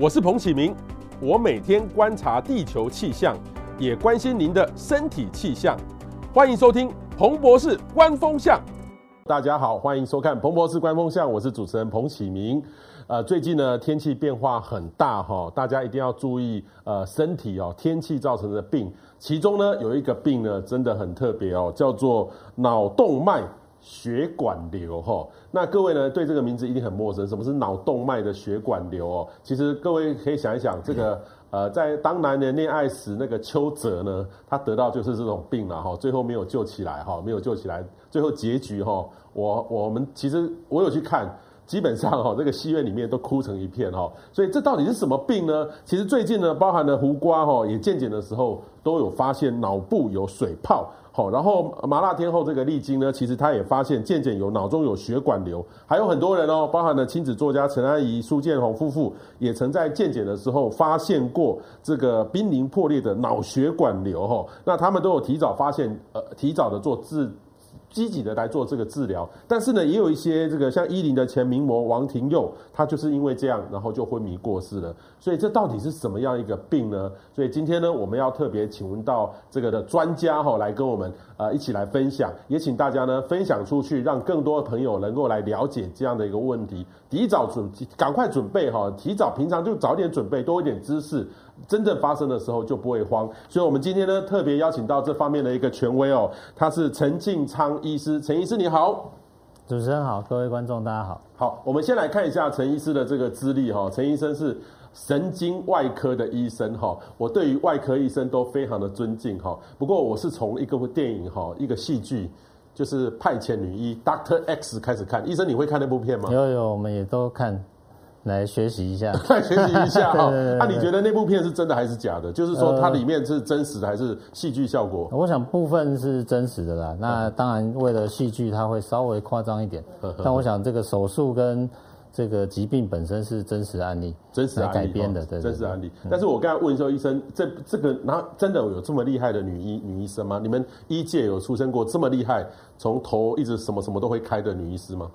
我是彭启明，我每天观察地球气象，也关心您的身体气象。欢迎收听彭博士观风向。大家好，欢迎收看彭博士观风向，我是主持人彭启明。呃，最近呢天气变化很大哈，大家一定要注意呃身体哦，天气造成的病，其中呢有一个病呢真的很特别哦，叫做脑动脉。血管瘤哈，那各位呢对这个名字一定很陌生。什么是脑动脉的血管瘤哦？其实各位可以想一想，这个呃，在当男人恋爱时，那个邱泽呢，他得到就是这种病了哈，最后没有救起来哈，没有救起来，最后结局哈，我我们其实我有去看，基本上哈，这个戏院里面都哭成一片哈，所以这到底是什么病呢？其实最近呢，包含了胡瓜哈，也健检的时候都有发现脑部有水泡。好，然后麻辣天后这个丽晶呢，其实她也发现渐渐有脑中有血管瘤，还有很多人哦，包含了亲子作家陈安怡、苏建宏夫妇，也曾在渐渐的时候发现过这个濒临破裂的脑血管瘤哈，那他们都有提早发现，呃，提早的做治。积极的来做这个治疗，但是呢，也有一些这个像一零的前名模王庭佑，他就是因为这样，然后就昏迷过世了。所以这到底是什么样一个病呢？所以今天呢，我们要特别请问到这个的专家哈，来跟我们呃一起来分享，也请大家呢分享出去，让更多的朋友能够来了解这样的一个问题，提早准赶快准备哈，提早平常就早点准备，多一点知识。真正发生的时候就不会慌，所以我们今天呢特别邀请到这方面的一个权威哦，他是陈进昌医师，陈医师你好，主持人好，各位观众大家好。好，我们先来看一下陈医师的这个资历哈，陈医生是神经外科的医生哈，我对于外科医生都非常的尊敬哈，不过我是从一个部电影哈，一个戏剧就是派遣女医 Doctor X 开始看，医生你会看那部片吗？有有，我们也都看。来学习一下，来学习一下 哈。那、啊、你觉得那部片是真的还是假的？就是说它里面是真实的还是戏剧效果？我想部分是真实的啦。那当然为了戏剧，它会稍微夸张一点。但我想这个手术跟这个疾病本身是真实案例，真实案例改编的，对，真实案例。但是我刚才问说，医生，这这个然后真的有这么厉害的女医女医生吗？你们医界有出生过这么厉害，从头一直什么什么都会开的女医师吗？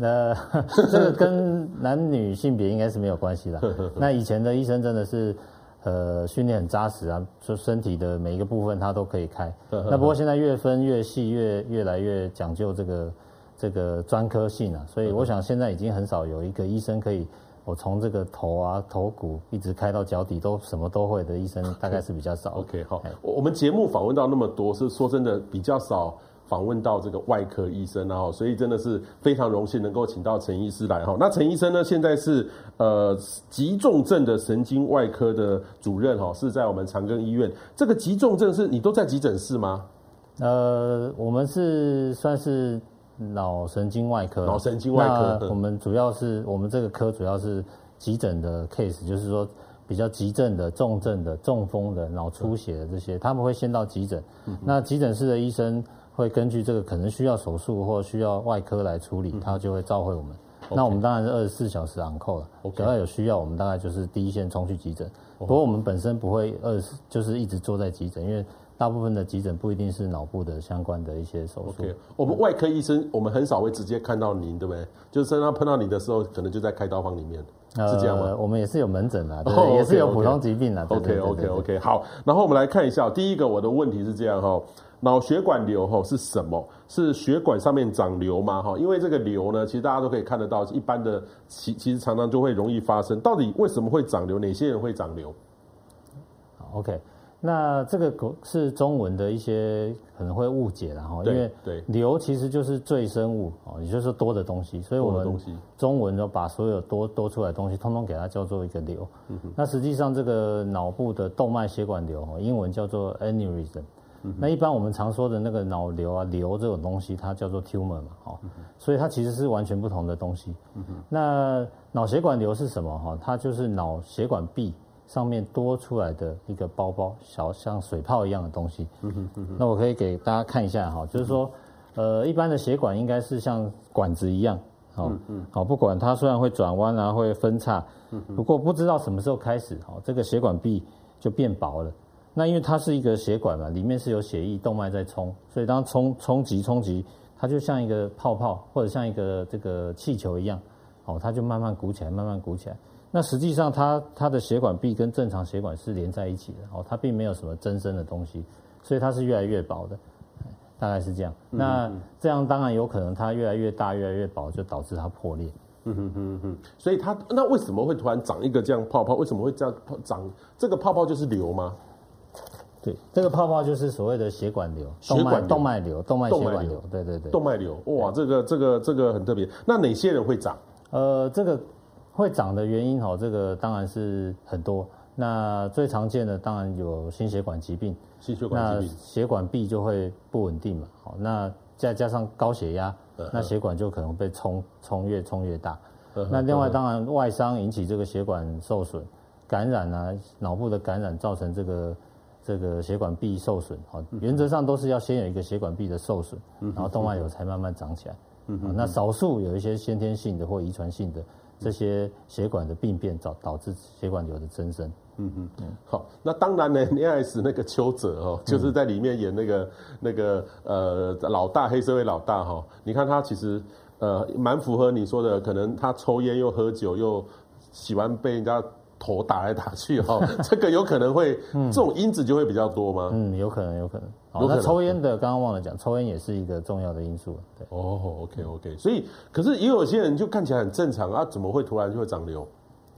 那 这个跟男女性别应该是没有关系的。那以前的医生真的是，呃，训练很扎实啊，就身体的每一个部分他都可以开。那不过现在越分越细，越越来越讲究这个这个专科性啊，所以我想现在已经很少有一个医生可以，我从这个头啊头骨一直开到脚底都什么都会的医生，大概是比较少。OK，好，我们节目访问到那么多，是说真的比较少。访问到这个外科医生，然后所以真的是非常荣幸能够请到陈医师来哈。那陈医生呢，现在是呃急重症的神经外科的主任哈，是在我们长庚医院。这个急重症是你都在急诊室吗？呃，我们是算是脑神经外科，脑神经外科。我们主要是我们这个科主要是急诊的 case，就是说比较急症的、重症的、中风的、脑出血的这些，他们会先到急诊。那急诊室的医生。会根据这个可能需要手术或需要外科来处理，他就会召回我们。那我们当然是二十四小时 on call 了。只要有需要，我们大概就是第一线冲去急诊。不过我们本身不会二十就是一直坐在急诊，因为大部分的急诊不一定是脑部的相关的一些手术。Okay. 我们外科医生，我们很少会直接看到您，对不对？就是身上碰到你的时候，可能就在开刀房里面，是这样我们也是有门诊啊，对，oh, okay, 也是有普通疾病啊。OK OK OK，好。然后我们来看一下，第一个我的问题是这样哈。脑血管瘤哈是什么？是血管上面长瘤吗？哈，因为这个瘤呢，其实大家都可以看得到，一般的其其实常常就会容易发生。到底为什么会长瘤？哪些人会长瘤？OK，那这个是中文的一些可能会误解了哈，因为对瘤其实就是赘生物哦，也就是说多的东西，所以我们中文就把所有多多出来的东西，通通给它叫做一个瘤。嗯，那实际上这个脑部的动脉血管瘤，英文叫做 aneurysm。那一般我们常说的那个脑瘤啊，瘤这种东西，它叫做 tumor 嘛，哈，所以它其实是完全不同的东西。那脑血管瘤是什么？哈，它就是脑血管壁上面多出来的一个包包，小像水泡一样的东西。那我可以给大家看一下哈，就是说，呃，一般的血管应该是像管子一样，好，好，不管它虽然会转弯啊，会分叉，不过不知道什么时候开始，哈，这个血管壁就变薄了。那因为它是一个血管嘛，里面是有血液动脉在冲，所以当冲冲击冲击，它就像一个泡泡或者像一个这个气球一样，哦，它就慢慢鼓起来，慢慢鼓起来。那实际上它它的血管壁跟正常血管是连在一起的哦，它并没有什么增生的东西，所以它是越来越薄的，大概是这样。嗯、那这样当然有可能它越来越大越来越薄，就导致它破裂。嗯哼哼哼，所以它那为什么会突然长一个这样泡泡？为什么会这样长？这个泡泡就是瘤吗？对，这个泡泡就是所谓的血管瘤，血管动脉瘤，动脉血管瘤。对对对，动脉瘤。哇，这个这个这个很特别。那哪些人会长？呃，这个会长的原因哦，这个当然是很多。那最常见的当然有心血管疾病，心血管疾病，那血管壁就会不稳定嘛。好，那再加上高血压，那血管就可能被冲冲越冲越大。那另外当然外伤引起这个血管受损，感染啊，脑部的感染造成这个。这个血管壁受损，好，原则上都是要先有一个血管壁的受损，然后动脉瘤才慢慢长起来。嗯，那少数有一些先天性的或遗传性的这些血管的病变，导导致血管瘤的增生。嗯嗯嗯。好，那当然呢，恋爱时那个邱泽哦，就是在里面演那个那个呃老大黑社会老大哈，你看他其实呃蛮符合你说的，可能他抽烟又喝酒又喜欢被人家。头打来打去哈，这个有可能会，这种因子就会比较多吗？嗯，有可能，有可能。好，那抽烟的，刚刚忘了讲，抽烟也是一个重要的因素。对，哦，OK，OK。所以，可是也有些人就看起来很正常啊，怎么会突然就会长瘤？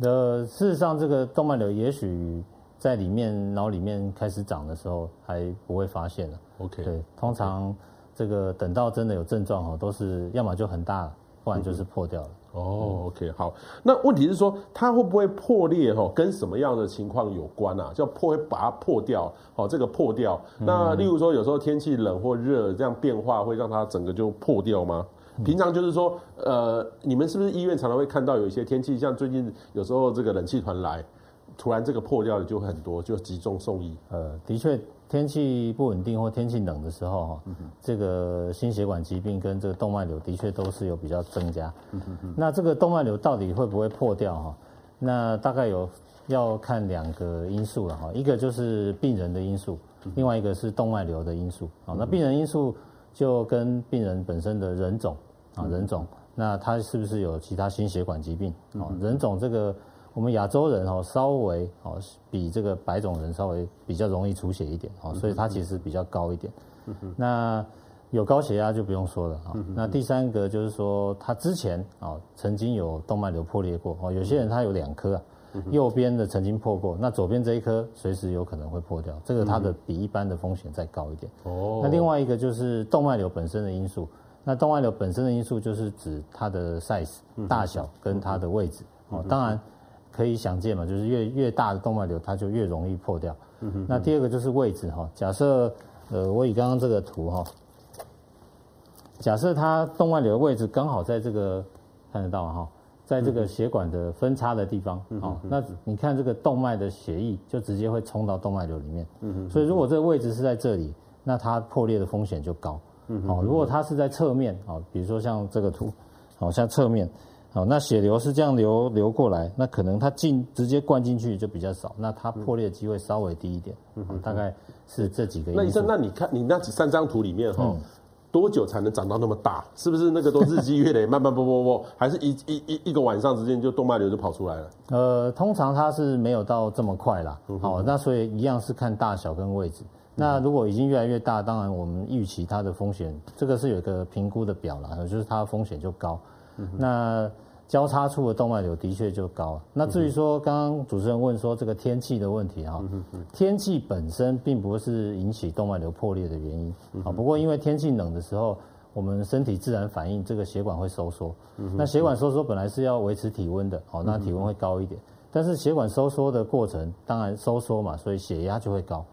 呃，事实上，这个动脉瘤也许在里面脑里面开始长的时候还不会发现了。OK，对，通常这个等到真的有症状哦，都是要么就很大，不然就是破掉了。哦，OK，好。那问题是说，它会不会破裂？哈，跟什么样的情况有关啊？叫破，会把它破掉。哦，这个破掉。那例如说，有时候天气冷或热，这样变化会让它整个就破掉吗？平常就是说，呃，你们是不是医院常常会看到有一些天气，像最近有时候这个冷气团来，突然这个破掉的就很多，就集中送医。呃，的确。天气不稳定或天气冷的时候，哈，这个心血管疾病跟这个动脉瘤的确都是有比较增加。那这个动脉瘤到底会不会破掉？哈，那大概有要看两个因素了，哈，一个就是病人的因素，另外一个是动脉瘤的因素。好，那病人因素就跟病人本身的人种啊，人种，那他是不是有其他心血管疾病？啊，人种这个。我们亚洲人哦，稍微哦比这个白种人稍微比较容易出血一点哦，所以它其实比较高一点。那有高血压就不用说了啊。那第三个就是说，他之前啊曾经有动脉瘤破裂过哦，有些人他有两颗啊，右边的曾经破过，那左边这一颗随时有可能会破掉，这个它的比一般的风险再高一点。哦。那另外一个就是动脉瘤本身的因素，那动脉瘤本身的因素就是指它的 size 大小跟它的位置哦，当然。可以想见嘛，就是越越大的动脉瘤，它就越容易破掉。嗯哼。那第二个就是位置哈，假设呃，我以刚刚这个图哈，假设它动脉瘤的位置刚好在这个看得到哈，在这个血管的分叉的地方，嗯，那你看这个动脉的血液就直接会冲到动脉瘤里面。嗯哼。所以如果这个位置是在这里，那它破裂的风险就高。嗯哼。如果它是在侧面好，比如说像这个图，好像侧面。好，那血流是这样流流过来，那可能它进直接灌进去就比较少，那它破裂的机会稍微低一点。嗯，大概是这几个。那医生，那你看你那三张图里面哈，嗯、多久才能长到那么大？是不是那个都日积月累，慢慢啵啵啵，还是一一一一个晚上之间就动脉瘤就跑出来了？呃，通常它是没有到这么快啦。好，那所以一样是看大小跟位置。那如果已经越来越大，当然我们预期它的风险，这个是有一个评估的表啦，就是它的风险就高。那交叉处的动脉瘤的确就高。那至于说刚刚主持人问说这个天气的问题哈，天气本身并不是引起动脉瘤破裂的原因啊。不过因为天气冷的时候，我们身体自然反应这个血管会收缩。那血管收缩本来是要维持体温的，好，那体温会高一点。但是血管收缩的过程，当然收缩嘛，所以血压就会高。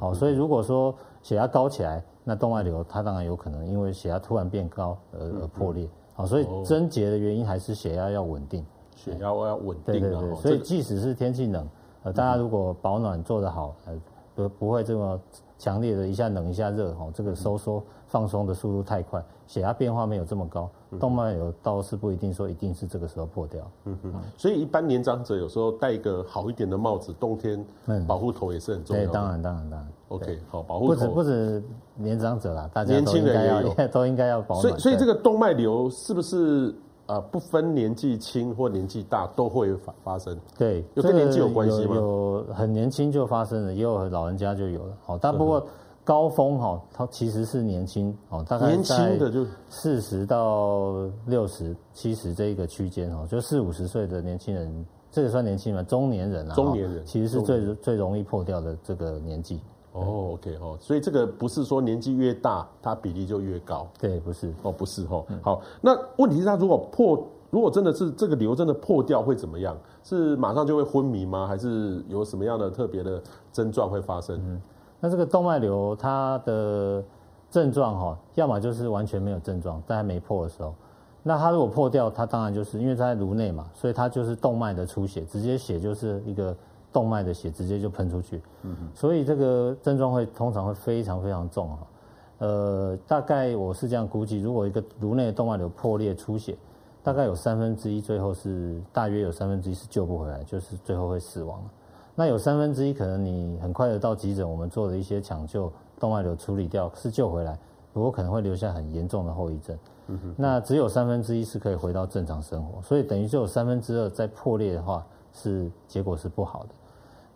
好，所以如果说血压高起来，那动脉瘤它当然有可能因为血压突然变高而而破裂。好，所以症结的原因还是血压要稳定，血压要稳定。对对对，所以即使是天气冷，呃，大家如果保暖做得好，呃，不不会这么强烈的一下冷一下热，哈，这个收缩放松的速度太快，血压变化没有这么高，动脉瘤倒是不一定说一定是这个时候破掉。嗯哼，所以一般年长者有时候戴一个好一点的帽子，冬天保护头也是很重要。对，当然当然当然。OK，好，保护头。不止不止年长者啦，大家年轻人要，都应该要保护。所以所以这个动脉瘤是不是呃，不分年纪轻或年纪大都会发发生。对，有跟年纪有关系吗？有，有很年轻就发生了，也有老人家就有了。好，但不过高峰哈，它其实是年轻哦，大概年轻的就四十到六十、七十这一个区间哦，就四五十岁的年轻人，这个算年轻吗？中年人啊，中年人其实是最最容易破掉的这个年纪。哦，OK 哦，所以这个不是说年纪越大，它比例就越高。对，不是哦，不是哦。好，那问题是，它如果破，如果真的是这个瘤真的破掉，会怎么样？是马上就会昏迷吗？还是有什么样的特别的症状会发生？嗯，那这个动脉瘤它的症状哈，要么就是完全没有症状，在还没破的时候。那它如果破掉，它当然就是因为它在颅内嘛，所以它就是动脉的出血，直接血就是一个。动脉的血直接就喷出去，嗯哼，所以这个症状会通常会非常非常重哈，呃，大概我是这样估计，如果一个颅内的动脉瘤破裂出血，大概有三分之一最后是大约有三分之一是救不回来，就是最后会死亡。那有三分之一可能你很快的到急诊，我们做了一些抢救，动脉瘤处理掉是救回来，不过可能会留下很严重的后遗症。那只有三分之一是可以回到正常生活，所以等于就有三分之二在破裂的话是结果是不好的。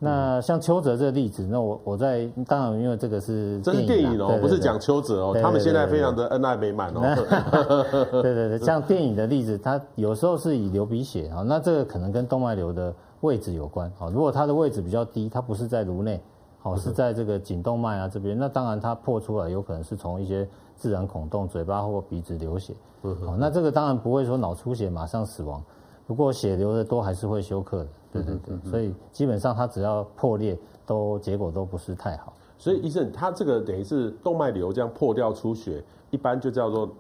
那像邱泽这个例子，那我我在当然因为这个是这是电影哦，不是讲邱泽哦，他们现在非常的恩爱美满哦。对对 对，像电影的例子，它有时候是以流鼻血啊，那这个可能跟动脉瘤的位置有关啊。如果它的位置比较低，它不是在颅内，好是在这个颈动脉啊这边，那当然它破出来有可能是从一些自然孔洞、嘴巴或鼻子流血。好，那这个当然不会说脑出血马上死亡。不过血流的多还是会休克的，对对对，所以基本上它只要破裂，都结果都不是太好。所以医生，他这个等于是动脉瘤这样破掉出血，一般就叫做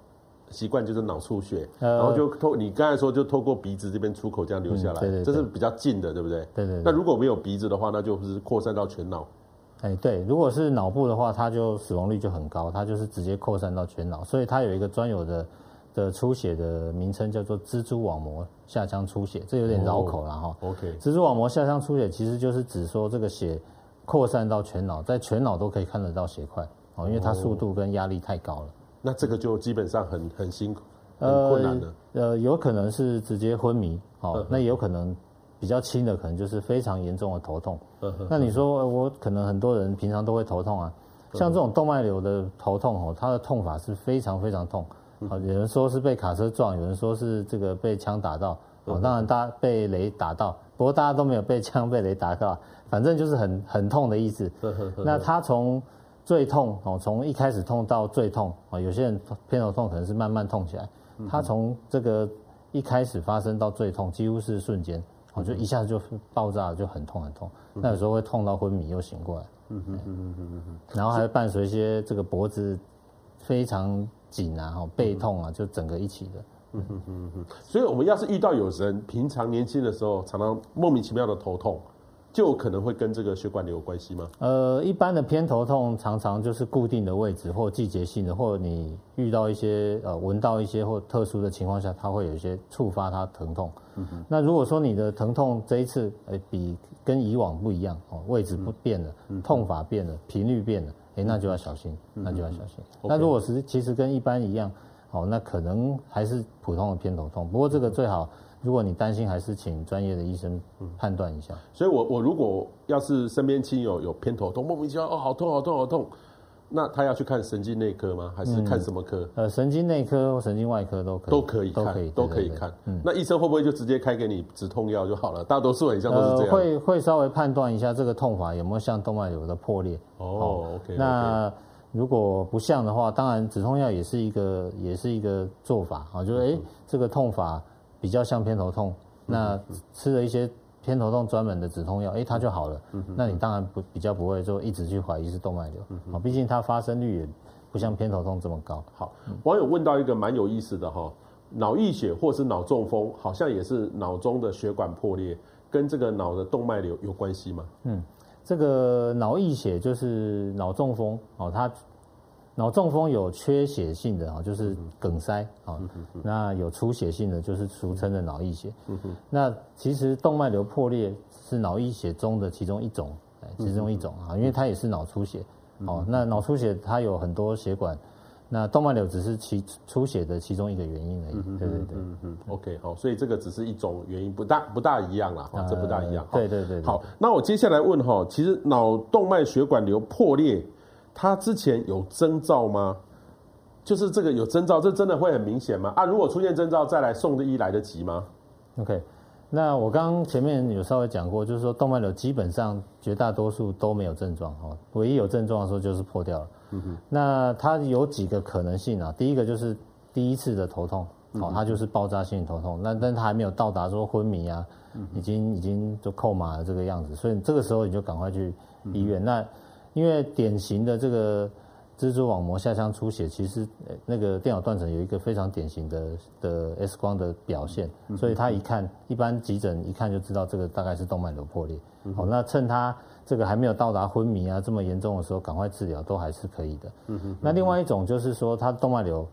习惯就是脑出血，然后就透你刚才说就透过鼻子这边出口这样流下来，对对，这是比较近的，对不对？对对。那如果没有鼻子的话，那就是扩散到全脑。哎，对，如果是脑部的话，它就死亡率就很高，它就是直接扩散到全脑，所以它有一个专有的。的出血的名称叫做蜘蛛网膜下腔出血，这有点绕口了哈。Oh, OK，蜘蛛网膜下腔出血其实就是指说这个血扩散到全脑，在全脑都可以看得到血块哦，因为它速度跟压力太高了。那这个就基本上很很辛苦，很困难的。呃，有可能是直接昏迷哦，那也有可能比较轻的，可能就是非常严重的头痛。那你说我可能很多人平常都会头痛啊，像这种动脉瘤的头痛哦，它的痛法是非常非常痛。好，有人说是被卡车撞，有人说是这个被枪打到，哦，当然大家被雷打到，不过大家都没有被枪被雷打到，反正就是很很痛的意思。那他从最痛哦，从一开始痛到最痛啊，有些人偏头痛可能是慢慢痛起来，他从这个一开始发生到最痛几乎是瞬间，哦，就一下子就爆炸，就很痛很痛。那有时候会痛到昏迷又醒过来嗯嗯嗯嗯嗯，然后还伴随一些这个脖子非常。颈啊，背痛啊，就整个一起的。嗯哼哼哼。所以，我们要是遇到有人平常年轻的时候，常常莫名其妙的头痛，就可能会跟这个血管瘤有关系吗？呃，一般的偏头痛常常就是固定的位置，或季节性的，或者你遇到一些呃闻到一些或特殊的情况下，它会有一些触发它疼痛。嗯哼。那如果说你的疼痛这一次呃比跟以往不一样哦，位置不变了，痛法变了，频率变了。哎，那就要小心，那就要小心。嗯、那如果是其实跟一般一样，哦，那可能还是普通的偏头痛。不过这个最好，如果你担心，还是请专业的医生判断一下。所以我我如果要是身边亲友有偏头痛，莫名其妙哦，好痛好痛好痛。那他要去看神经内科吗？还是看什么科？嗯、呃，神经内科或神经外科都可以，都可以看，都可以，都可以看。嗯，那医生会不会就直接开给你止痛药就好了？大多数很像都是这样。呃、会会稍微判断一下这个痛法有没有像动脉瘤的破裂。哦，哦，OK。那如果不像的话，当然止痛药也是一个也是一个做法啊，就是哎、嗯，这个痛法比较像偏头痛，嗯、那吃了一些。偏头痛专门的止痛药，哎，它就好了。嗯，那你当然不比较不会就一直去怀疑是动脉瘤。嗯哼，毕竟它发生率也不像偏头痛这么高。好，网友问到一个蛮有意思的哈，脑溢血或是脑中风，好像也是脑中的血管破裂，跟这个脑的动脉瘤有关系吗？嗯，这个脑溢血就是脑中风哦，它。脑中风有缺血性的啊，就是梗塞啊。那有出血性的，就是俗称的脑溢血。那其实动脉瘤破裂是脑溢血中的其中一种，其中一种啊，因为它也是脑出血。哦，那脑出血它有很多血管那动脉瘤只是其出血的其中一个原因而已。对对对，嗯嗯，OK，好，所以这个只是一种原因，不大不大一样啦，哈，这不大一样。对对对。好，那我接下来问哈，其实脑动脉血管瘤破裂，它之前有征兆吗？就是这个有征兆，这真的会很明显吗？啊，如果出现征兆，再来送的医来得及吗？OK，那我刚刚前面有稍微讲过，就是说动脉瘤基本上绝大多数都没有症状，哈，唯一有症状的时候就是破掉了。嗯哼，那它有几个可能性啊？第一个就是第一次的头痛，哦，它就是爆炸性头痛，那但它还没有到达说昏迷啊，已经已经就扣麻了这个样子，所以这个时候你就赶快去医院。那因为典型的这个蜘蛛网膜下腔出血，其实那个电脑断层有一个非常典型的的 X 光的表现，所以他一看，一般急诊一看就知道这个大概是动脉瘤破裂。好，那趁他。这个还没有到达昏迷啊这么严重的时候，赶快治疗都还是可以的。那另外一种就是说，它动脉瘤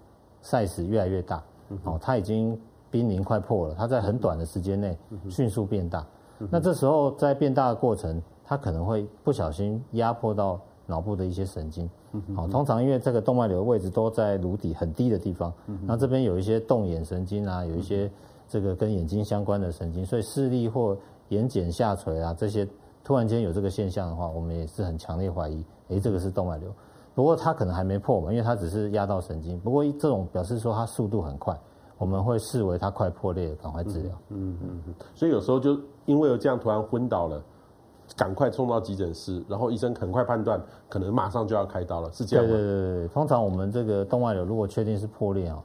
size 越来越大，哦，他已经濒临快破了，他在很短的时间内迅速变大。那这时候在变大的过程，它可能会不小心压迫到脑部的一些神经。好，通常因为这个动脉瘤的位置都在颅底很低的地方，那这边有一些动眼神经啊，有一些这个跟眼睛相关的神经，所以视力或眼睑下垂啊这些。突然间有这个现象的话，我们也是很强烈怀疑，诶，这个是动脉瘤。不过它可能还没破嘛，因为它只是压到神经。不过这种表示说它速度很快，我们会视为它快破裂，赶快治疗。嗯嗯嗯。所以有时候就因为有这样突然昏倒了，赶快冲到急诊室，然后医生很快判断，可能马上就要开刀了，是这样吗？对对对。通常我们这个动脉瘤如果确定是破裂啊。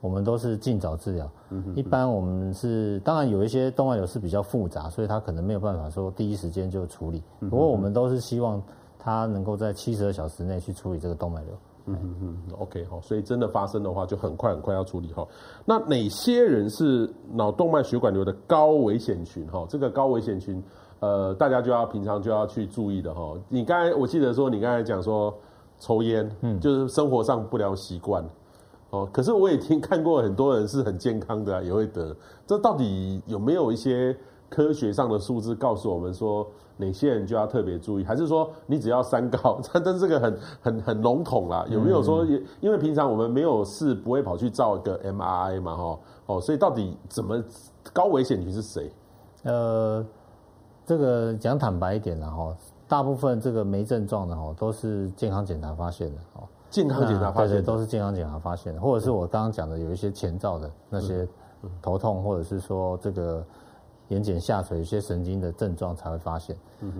我们都是尽早治疗。嗯一般我们是，当然有一些动脉瘤是比较复杂，所以他可能没有办法说第一时间就处理。不过我们都是希望他能够在七十二小时内去处理这个动脉瘤。嗯嗯嗯，OK 好，所以真的发生的话，就很快很快要处理哈。那哪些人是脑动脉血管瘤的高危险群哈？这个高危险群，呃，大家就要平常就要去注意的哈。你刚才我记得说，你刚才讲说抽烟，嗯，就是生活上不良习惯。哦，可是我也听看过很多人是很健康的，啊，也会得。这到底有没有一些科学上的数字告诉我们说哪些人就要特别注意？还是说你只要三高？但是这个很很很笼统啦，有没有说也？因为平常我们没有事不会跑去照一个 MRI 嘛，哈哦，所以到底怎么高危险群是谁？呃，这个讲坦白一点了哈，大部分这个没症状的哈都是健康检查发现的哦。健康检查发现，都是健康检查发现的，或者是我刚刚讲的有一些前兆的那些头痛，或者是说这个眼睑下垂、一些神经的症状才会发现。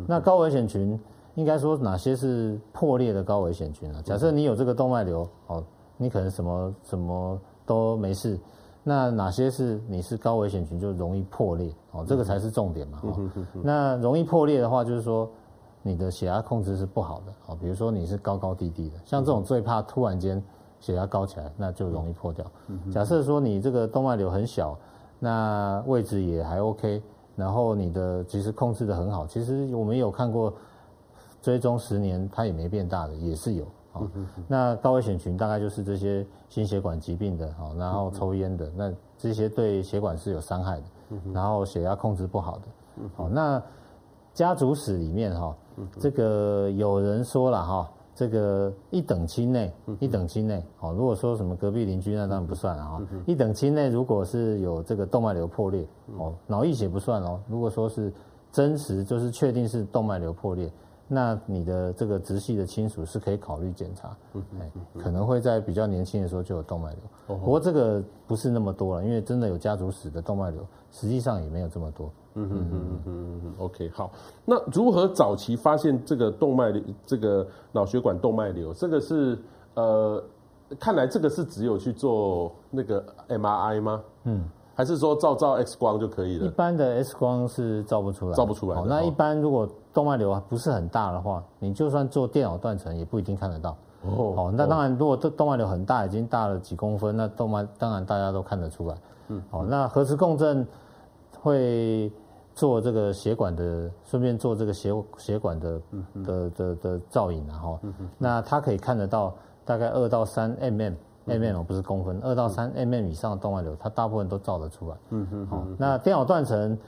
那高危险群应该说哪些是破裂的高危险群呢？假设你有这个动脉瘤，哦，你可能什么什么都没事，那哪些是你是高危险群就容易破裂？哦，这个才是重点嘛。哦，那容易破裂的话，就是说。你的血压控制是不好的，哦，比如说你是高高低低的，像这种最怕突然间血压高起来，那就容易破掉。假设说你这个动脉瘤很小，那位置也还 OK，然后你的其实控制的很好，其实我们有看过追踪十年它也没变大的，也是有。那高危险群大概就是这些心血管疾病的，哦，然后抽烟的，那这些对血管是有伤害的，然后血压控制不好的，好，那家族史里面哈。这个有人说了哈，这个一等亲内，一等亲内，哦，如果说什么隔壁邻居那当然不算了哈，一等亲内如果是有这个动脉瘤破裂，哦，脑溢血不算哦，如果说是真实就是确定是动脉瘤破裂。那你的这个直系的亲属是可以考虑检查，哎，可能会在比较年轻的时候就有动脉瘤，不过这个不是那么多了，因为真的有家族史的动脉瘤，实际上也没有这么多。嗯嗯嗯嗯嗯 OK，好，那如何早期发现这个动脉瘤，这个脑血管动脉瘤？这个是呃，看来这个是只有去做那个 MRI 吗？嗯。还是说照照 X 光就可以了？一般的 X 光是照不出来，照不出来。好，那一般如果动脉瘤不是很大的话，你就算做电脑断层也不一定看得到。哦，好，那当然，如果动动脉瘤很大，已经大了几公分，那动脉当然大家都看得出来。嗯，好，那核磁共振会做这个血管的，顺便做这个血血管的的的的造影，然后，那它可以看得到大概二到三 mm。Mm 不是公分，二到三 mm 以上的动脉瘤，它大部分都照得出来。嗯哼，好，那电脑断层，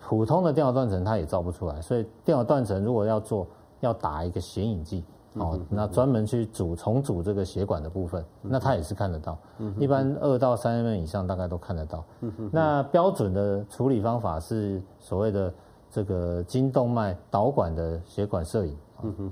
普通的电脑断层它也照不出来，所以电脑断层如果要做，要打一个显影剂，哦，那专门去组重组这个血管的部分，那它也是看得到。一般二到三 mm 以上大概都看得到。那标准的处理方法是所谓的这个经动脉导管的血管摄影，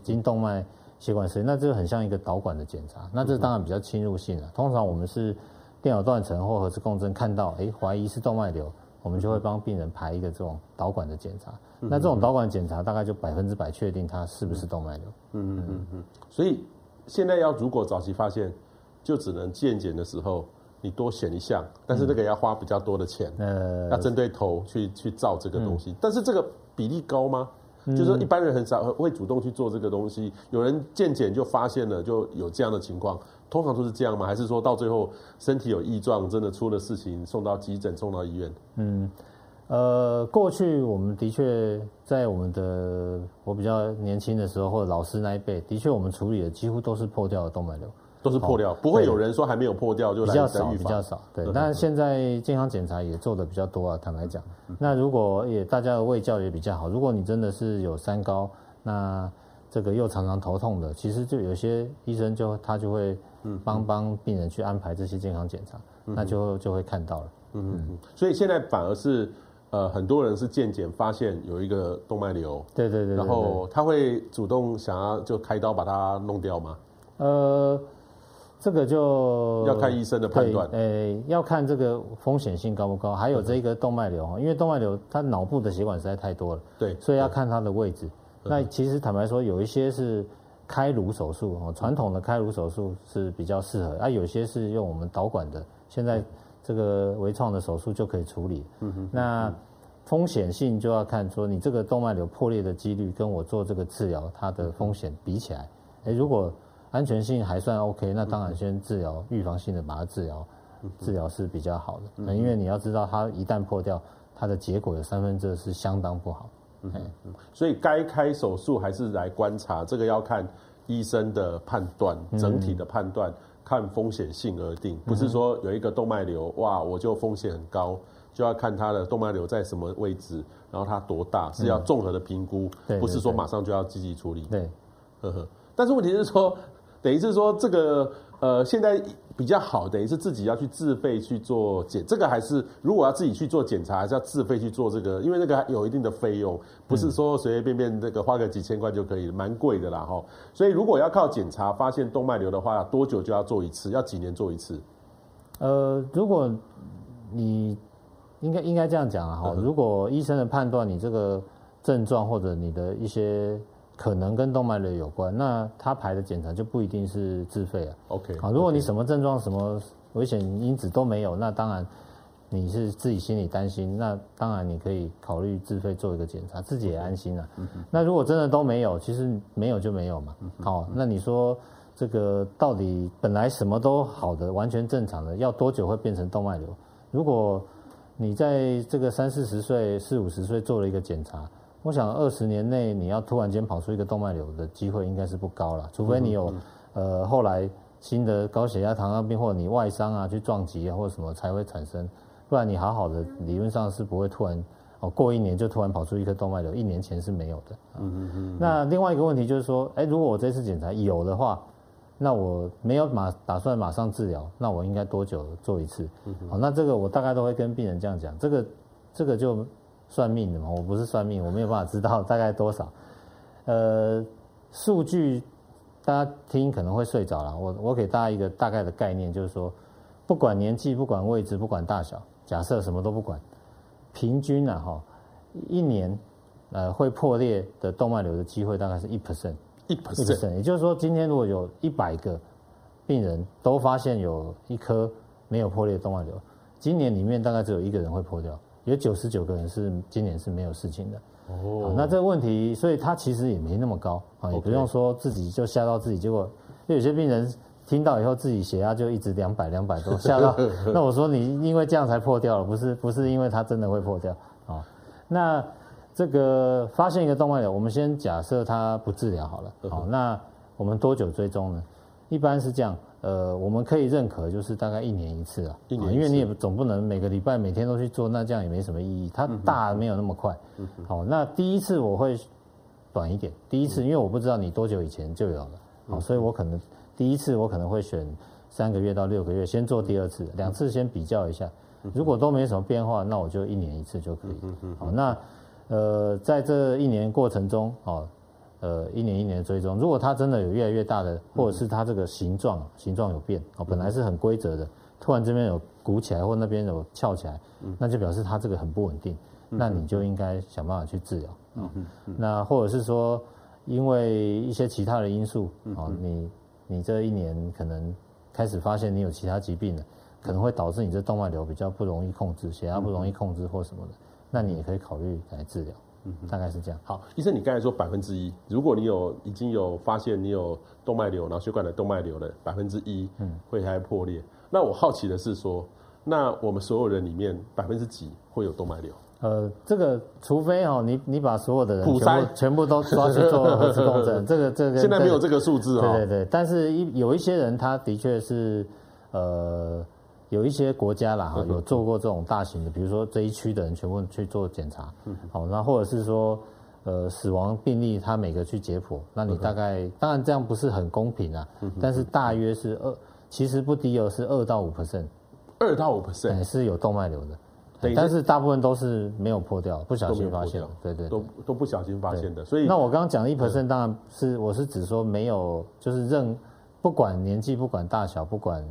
经动脉血管摄影，那这个很像一个导管的检查。那这当然比较侵入性了。通常我们是电脑断层或核磁共振看到，哎，怀疑是动脉瘤，我们就会帮病人排一个这种导管的检查。那这种导管检查大概就百分之百确定它是不是动脉瘤。嗯嗯嗯嗯。所以现在要如果早期发现，就只能健检的时候你多选一项，但是这个要花比较多的钱。呃，要针对头去去照这个东西，但是这个比例高吗？就是说一般人很少会主动去做这个东西。有人健检就发现了，就有这样的情况，通常都是这样吗？还是说到最后身体有异状，真的出了事情，送到急诊，送到医院？嗯。呃，过去我们的确在我们的我比较年轻的时候，或者老师那一辈，的确我们处理的几乎都是破掉的动脉瘤，都是破掉，不会有人说还没有破掉就来比较少，比较少。对，但是现在健康检查也做的比较多啊，坦白讲。那如果也大家的卫教也比较好，如果你真的是有三高，那这个又常常头痛的，其实就有些医生就他就会帮帮病人去安排这些健康检查，那就就会看到了。嗯嗯，所以现在反而是。呃，很多人是健检发现有一个动脉瘤，对对对，然后他会主动想要就开刀把它弄掉吗？呃，这个就要看医生的判断，诶，要看这个风险性高不高，还有这个动脉瘤哈，因为动脉瘤它脑部的血管实在太多了，对，所以要看它的位置。那其实坦白说，有一些是开颅手术哦，传统的开颅手术是比较适合，啊，有些是用我们导管的，现在。这个微创的手术就可以处理。嗯哼，那风险性就要看说你这个动脉瘤破裂的几率跟我做这个治疗它的风险比起来，诶，如果安全性还算 OK，那当然先治疗预防性的把它治疗，治疗是比较好的。那因为你要知道它一旦破掉，它的结果有三分之二是相当不好。嗯嗯，所以该开手术还是来观察，这个要看医生的判断，整体的判断。看风险性而定，不是说有一个动脉瘤，哇，我就风险很高，就要看它的动脉瘤在什么位置，然后它多大，是要综合的评估，不是说马上就要积极处理。对，呵呵。但是问题是说，等于是说这个。呃，现在比较好，等于是自己要去自费去做检，这个还是如果要自己去做检查，还是要自费去做这个，因为那个有一定的费用，不是说随随便便这个花个几千块就可以，蛮贵的啦哈。所以如果要靠检查发现动脉瘤的话，多久就要做一次？要几年做一次？呃，如果你应该应该这样讲啊哈，如果医生的判断你这个症状或者你的一些。可能跟动脉瘤有关，那他排的检查就不一定是自费啊。OK，好，如果你什么症状、什么危险因子都没有，那当然你是自己心里担心，那当然你可以考虑自费做一个检查，自己也安心了。那如果真的都没有，其实没有就没有嘛。好，那你说这个到底本来什么都好的、完全正常的，要多久会变成动脉瘤？如果你在这个三四十岁、四五十岁做了一个检查。我想二十年内你要突然间跑出一个动脉瘤的机会应该是不高了，除非你有呃后来新的高血压、糖尿病或者你外伤啊去撞击啊或者什么才会产生，不然你好好的理论上是不会突然哦过一年就突然跑出一颗动脉瘤，一年前是没有的。嗯嗯嗯。那另外一个问题就是说，哎，如果我这次检查有的话，那我没有马打算马上治疗，那我应该多久做一次？好，那这个我大概都会跟病人这样讲，这个这个就。算命的嘛，我不是算命，我没有办法知道大概多少。呃，数据大家听可能会睡着了。我我给大家一个大概的概念，就是说，不管年纪，不管位置，不管大小，假设什么都不管，平均啊哈，一年呃会破裂的动脉瘤的机会大概是一 percent，一 percent，也就是说，今天如果有一百个病人都发现有一颗没有破裂的动脉瘤，今年里面大概只有一个人会破掉。有九十九个人是今年是没有事情的哦，那这个问题，所以他其实也没那么高啊，也不用说自己就吓到自己，结果有些病人听到以后自己血压就一直两百两百多，吓到。那我说你因为这样才破掉了，不是不是因为它真的会破掉啊？那这个发现一个动脉瘤，我们先假设它不治疗好了，好，那我们多久追踪呢？一般是这样。呃，我们可以认可，就是大概一年一次啊，一年，因为你也总不能每个礼拜每天都去做，那这样也没什么意义。它大没有那么快。好，那第一次我会短一点，第一次因为我不知道你多久以前就有了，好，所以我可能第一次我可能会选三个月到六个月，先做第二次，两次先比较一下，如果都没什么变化，那我就一年一次就可以。好，那呃，在这一年过程中，哦，呃，一年一年追踪，如果它真的有越来越大的，或者是它这个形状形状有变，哦，本来是很规则的，突然这边有鼓起来，或那边有翘起来，那就表示它这个很不稳定，那你就应该想办法去治疗。嗯嗯，那或者是说，因为一些其他的因素，哦，你你这一年可能开始发现你有其他疾病了，可能会导致你这动脉瘤比较不容易控制，血压不容易控制或什么的，那你也可以考虑来治疗。嗯，大概是这样。好，医生，你刚才说百分之一，如果你有已经有发现你有动脉瘤，脑血管的动脉瘤的百分之一，嗯，会还破裂。那我好奇的是说，那我们所有人里面百分之几会有动脉瘤？呃，这个除非哦，你你把所有的人全部塞全部都抓去做核磁共振，这个这个现在没有这个数字哦。对对对，但是一有一些人他的确是，呃，有一些国家啦哈，有做过这种大型的，比如说这一区的人全部去做检查，好，那或者是说，呃，死亡病例他每个去解剖，那你大概当然这样不是很公平啊，但是大约是二，其实不低哦，是二到五 percent，二到五 percent 是有动脉瘤的。但是大部分都是没有破掉，不小心发现的，对对，都都不小心发现的。所以，那我刚刚讲的一 percent 当然是我是指说没有，就是任不管年纪、不管大小、不管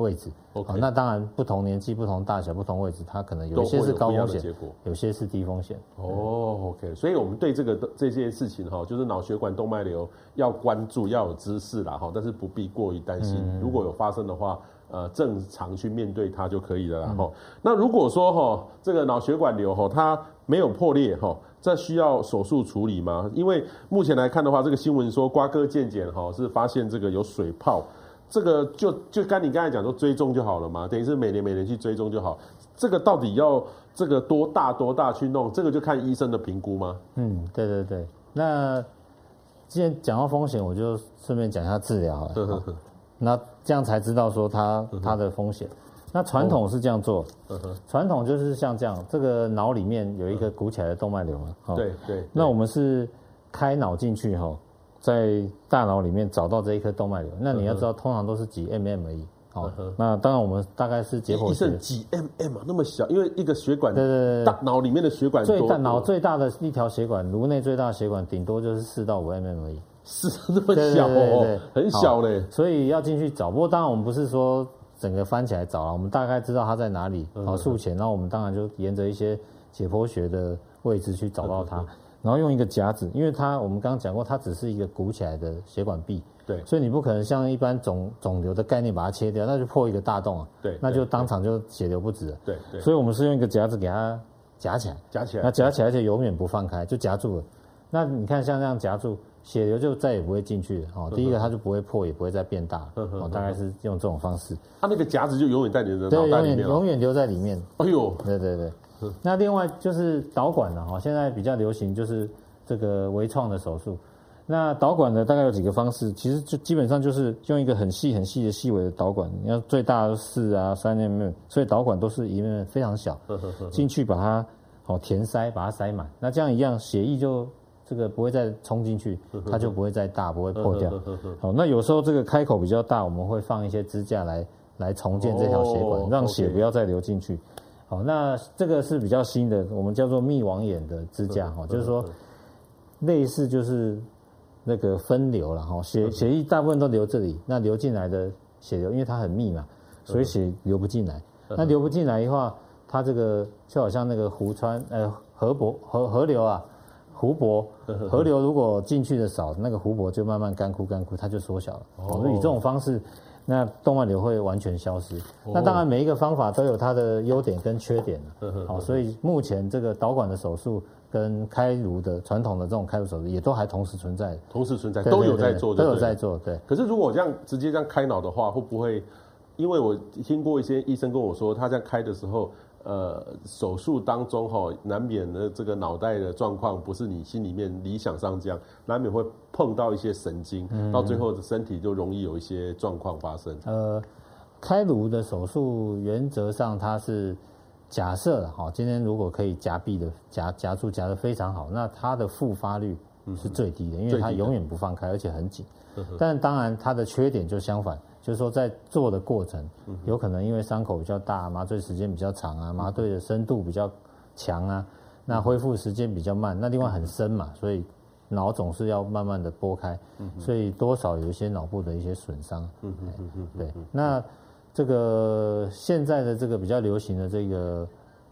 位置。OK，那当然不同年纪、不同大小、不同位置，它可能有些是高风险，有些是低风险。哦，OK，所以我们对这个这些事情哈，就是脑血管动脉瘤要关注，要有知识啦哈，但是不必过于担心。如果有发生的话。呃，正常去面对它就可以了。啦。哈、嗯，那如果说哈，这个脑血管瘤哈，它没有破裂哈，这需要手术处理吗？因为目前来看的话，这个新闻说瓜哥健检哈是发现这个有水泡，这个就就跟你刚才讲说追踪就好了嘛，等于是每年每年去追踪就好。这个到底要这个多大多大去弄？这个就看医生的评估吗？嗯，对对对。那既然讲到风险，我就顺便讲一下治疗啊。那这样才知道说它它的风险。那传统是这样做，传统就是像这样，这个脑里面有一个鼓起来的动脉瘤嘛。对对。那我们是开脑进去哈，在大脑里面找到这一颗动脉瘤。那你要知道，通常都是几 mm 而已。好，那当然我们大概是解剖学。几 mm 啊，那么小，因为一个血管，对对对，大脑里面的血管最大脑最大的一条血管，颅内最大的血管，顶多就是四到五 mm 而已。是那么小哦，很小嘞，所以要进去找。不过当然我们不是说整个翻起来找了，我们大概知道它在哪里，好术前，然后我们当然就沿着一些解剖学的位置去找到它，然后用一个夹子，因为它我们刚刚讲过，它只是一个鼓起来的血管壁，对，所以你不可能像一般肿肿瘤的概念把它切掉，那就破一个大洞啊，对，那就当场就血流不止了，对对，所以我们是用一个夹子给它夹起来，夹起来，那夹起来而且永远不放开，就夹住了。那你看像这样夹住。血流就再也不会进去了哦。第一个，它就不会破，也不会再变大哦。大概是用这种方式。它那个夹子就永远在你的脑袋里面，对，永远永远留在里面。哎呦，对对对。那另外就是导管了哈，现在比较流行就是这个微创的手术。那导管呢，大概有几个方式，其实就基本上就是用一个很细很细的细微的导管，你要最大的四啊三 mm，所以导管都是一 mm 非常小，进去把它好填塞，把它塞满。那这样一样血液就。这个不会再冲进去，它就不会再大，不会破掉。好，那有时候这个开口比较大，我们会放一些支架来来重建这条血管，让血不要再流进去。好，那这个是比较新的，我们叫做密网眼的支架哈，就是说类似就是那个分流了哈，血血液大部分都流这里，那流进来的血流，因为它很密嘛，所以血流不进来。那流不进来的话，它这个就好像那个湖川呃河泊河河流啊。湖泊河流如果进去的少，那个湖泊就慢慢干枯干枯，它就缩小了。哦，以这种方式，那动脉瘤会完全消失。那当然每一个方法都有它的优点跟缺点。好，所以目前这个导管的手术跟开颅的传统的这种开颅手术也都还同时存在。同时存在，都有在做，都有在做。对。可是如果这样直接这样开脑的话，会不会？因为我听过一些医生跟我说，他在开的时候。呃，手术当中哈，难免的这个脑袋的状况不是你心里面理想上这样，难免会碰到一些神经，嗯、到最后的身体就容易有一些状况发生。呃，开颅的手术原则上它是假设哈，今天如果可以夹壁的夹夹住夹得非常好，那它的复发率是最低的，因为它永远不放开，而且很紧。但当然它的缺点就相反，就是说在做的过程，有可能因为伤口比较大，麻醉时间比较长啊，麻醉的深度比较强啊，那恢复时间比较慢。那另外很深嘛，所以脑总是要慢慢的拨开，所以多少有一些脑部的一些损伤。对，那这个现在的这个比较流行的这个。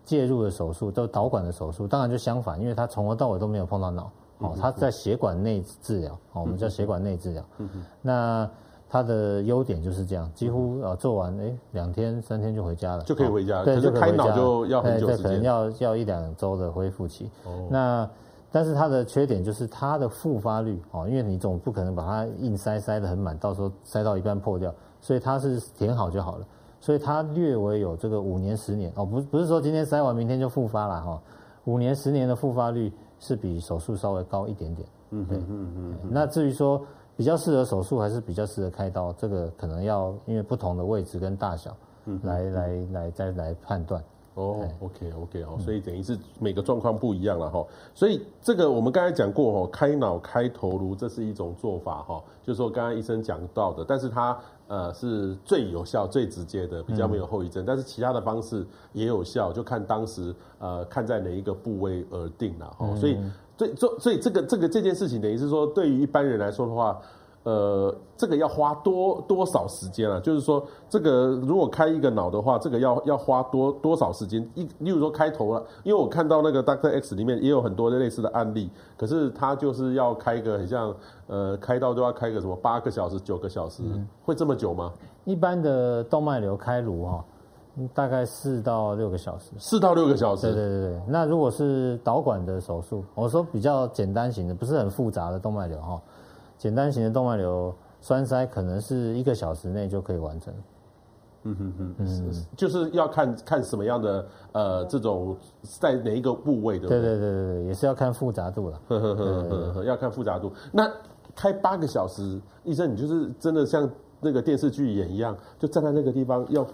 介入的手术都导管的手术，当然就相反，因为他从头到尾都没有碰到脑，哦，他在血管内治疗，哦，我们叫血管内治疗。嗯哼。那它的优点就是这样，几乎呃做完，哎，两天三天就回家了，就可以回家了。对，就开脑就要很久时间，可能要要一两周的恢复期。哦。那但是它的缺点就是它的复发率，哦，因为你总不可能把它硬塞塞得很满，到时候塞到一半破掉，所以它是填好就好了。所以它略微有这个五年、十年哦，不不是说今天塞完明天就复发了哈，五年、十年的复发率是比手术稍微高一点点。嗯嗯嗯嗯。那至于说比较适合手术还是比较适合开刀，这个可能要因为不同的位置跟大小来来来再来判断。哦，OK OK 哦，所以等于是每个状况不一样了哈。所以这个我们刚才讲过哈，开脑开头颅这是一种做法哈，就是说刚刚医生讲到的，但是它。呃，是最有效、最直接的，比较没有后遗症。嗯、但是其他的方式也有效，就看当时呃看在哪一个部位而定了。哦，所以，所以，所以这个这个这件事情，等于是说，对于一般人来说的话。呃，这个要花多多少时间啊？就是说，这个如果开一个脑的话，这个要要花多多少时间？一，例如说开头了，因为我看到那个 Doctor X 里面也有很多的类似的案例，可是他就是要开个很像，呃，开刀都要开个什么八个小时、九个小时，嗯、会这么久吗？一般的动脉瘤开颅哈，大概四到六个小时。四到六个小时。对对对对。那如果是导管的手术，我说比较简单型的，不是很复杂的动脉瘤哈。简单型的动脉瘤栓塞可能是一个小时内就可以完成。嗯哼哼，嗯，就是要看看什么样的呃这种在哪一个部位的。对对对对对，也是要看复杂度了。呵呵呵呵呵，要看复杂度。那开八个小时，医生你就是真的像那个电视剧演一样，就站在那个地方要。